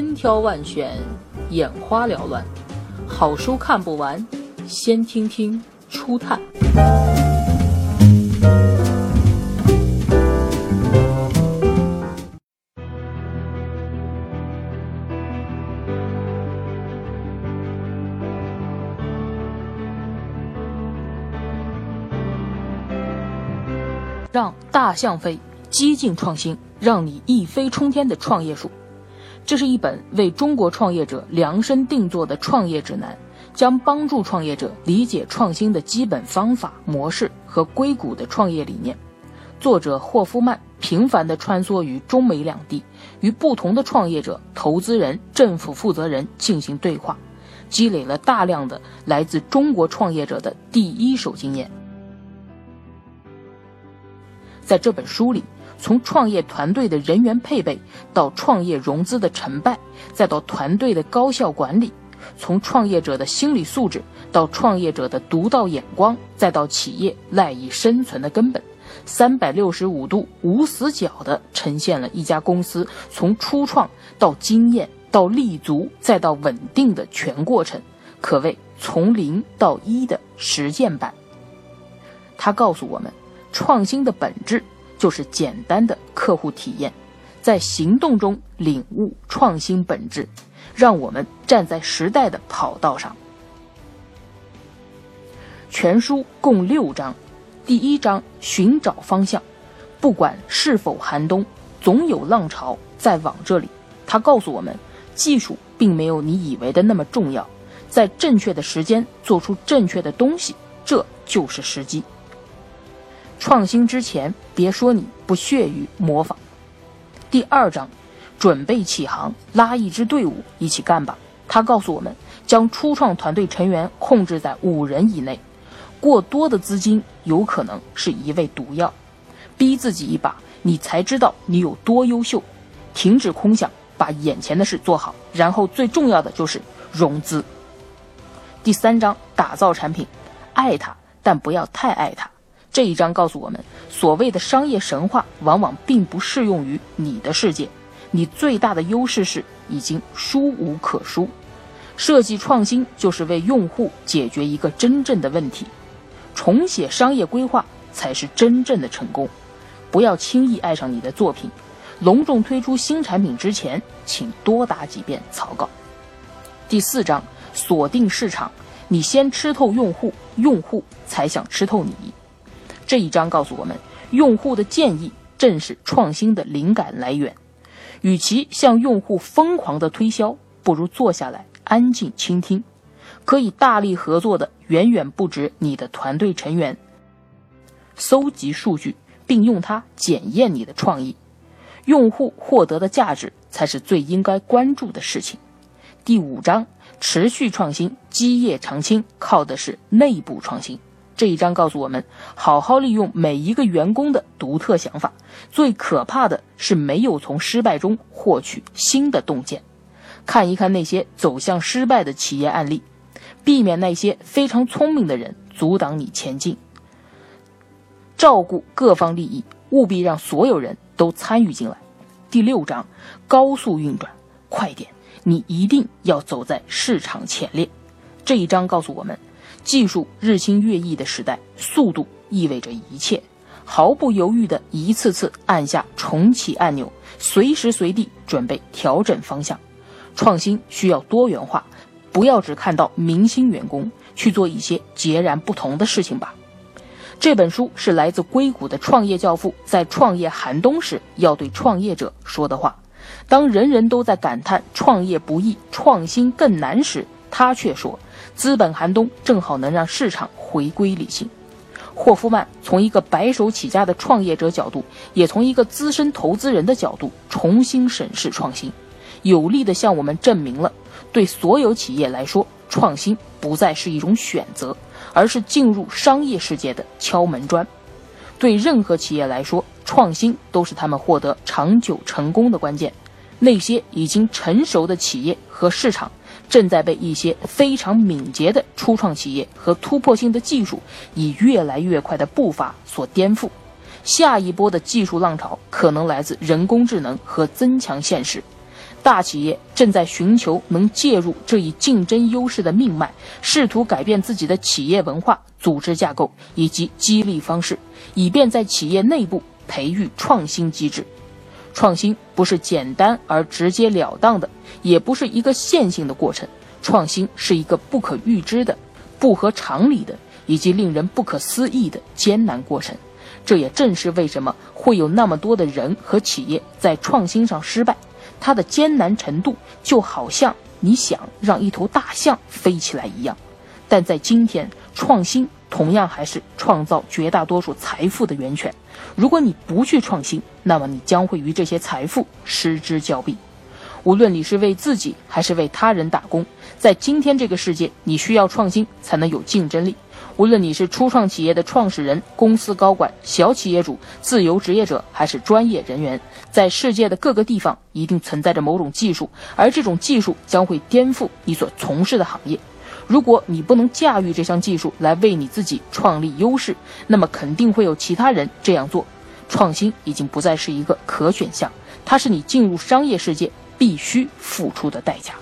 千挑万选，眼花缭乱，好书看不完，先听听初探。让大象飞，激进创新，让你一飞冲天的创业术。这是一本为中国创业者量身定做的创业指南，将帮助创业者理解创新的基本方法、模式和硅谷的创业理念。作者霍夫曼频繁地穿梭于中美两地，与不同的创业者、投资人、政府负责人进行对话，积累了大量的来自中国创业者的第一手经验。在这本书里，从创业团队的人员配备到创业融资的成败，再到团队的高效管理；从创业者的心理素质到创业者的独到眼光，再到企业赖以生存的根本，三百六十五度无死角地呈现了一家公司从初创到经验到立足再到稳定的全过程，可谓从零到一的实践版。他告诉我们。创新的本质就是简单的客户体验，在行动中领悟创新本质，让我们站在时代的跑道上。全书共六章，第一章寻找方向，不管是否寒冬，总有浪潮在往这里。他告诉我们，技术并没有你以为的那么重要，在正确的时间做出正确的东西，这就是时机。创新之前，别说你不屑于模仿。第二章，准备起航，拉一支队伍一起干吧。他告诉我们，将初创团队成员控制在五人以内。过多的资金有可能是一味毒药。逼自己一把，你才知道你有多优秀。停止空想，把眼前的事做好。然后最重要的就是融资。第三章，打造产品，爱它，但不要太爱它。这一章告诉我们，所谓的商业神话往往并不适用于你的世界。你最大的优势是已经输无可输。设计创新就是为用户解决一个真正的问题。重写商业规划才是真正的成功。不要轻易爱上你的作品。隆重推出新产品之前，请多打几遍草稿。第四章，锁定市场。你先吃透用户，用户才想吃透你。这一章告诉我们，用户的建议正是创新的灵感来源。与其向用户疯狂的推销，不如坐下来安静倾听。可以大力合作的远远不止你的团队成员。搜集数据，并用它检验你的创意。用户获得的价值才是最应该关注的事情。第五章，持续创新，基业长青，靠的是内部创新。这一章告诉我们，好好利用每一个员工的独特想法。最可怕的是没有从失败中获取新的洞见。看一看那些走向失败的企业案例，避免那些非常聪明的人阻挡你前进。照顾各方利益，务必让所有人都参与进来。第六章，高速运转，快点！你一定要走在市场前列。这一章告诉我们。技术日新月异的时代，速度意味着一切。毫不犹豫地一次次按下重启按钮，随时随地准备调整方向。创新需要多元化，不要只看到明星员工，去做一些截然不同的事情吧。这本书是来自硅谷的创业教父在创业寒冬时要对创业者说的话。当人人都在感叹创业不易、创新更难时，他却说。资本寒冬正好能让市场回归理性。霍夫曼从一个白手起家的创业者角度，也从一个资深投资人的角度重新审视创新，有力地向我们证明了，对所有企业来说，创新不再是一种选择，而是进入商业世界的敲门砖。对任何企业来说，创新都是他们获得长久成功的关键。那些已经成熟的企业和市场。正在被一些非常敏捷的初创企业和突破性的技术以越来越快的步伐所颠覆。下一波的技术浪潮可能来自人工智能和增强现实。大企业正在寻求能介入这一竞争优势的命脉，试图改变自己的企业文化、组织架构以及激励方式，以便在企业内部培育创新机制。创新不是简单而直截了当的，也不是一个线性的过程。创新是一个不可预知的、不合常理的以及令人不可思议的艰难过程。这也正是为什么会有那么多的人和企业在创新上失败。它的艰难程度就好像你想让一头大象飞起来一样，但在今天，创新同样还是创造绝大多数财富的源泉。如果你不去创新，那么你将会与这些财富失之交臂。无论你是为自己还是为他人打工，在今天这个世界，你需要创新才能有竞争力。无论你是初创企业的创始人、公司高管、小企业主、自由职业者，还是专业人员，在世界的各个地方，一定存在着某种技术，而这种技术将会颠覆你所从事的行业。如果你不能驾驭这项技术来为你自己创立优势，那么肯定会有其他人这样做。创新已经不再是一个可选项，它是你进入商业世界必须付出的代价。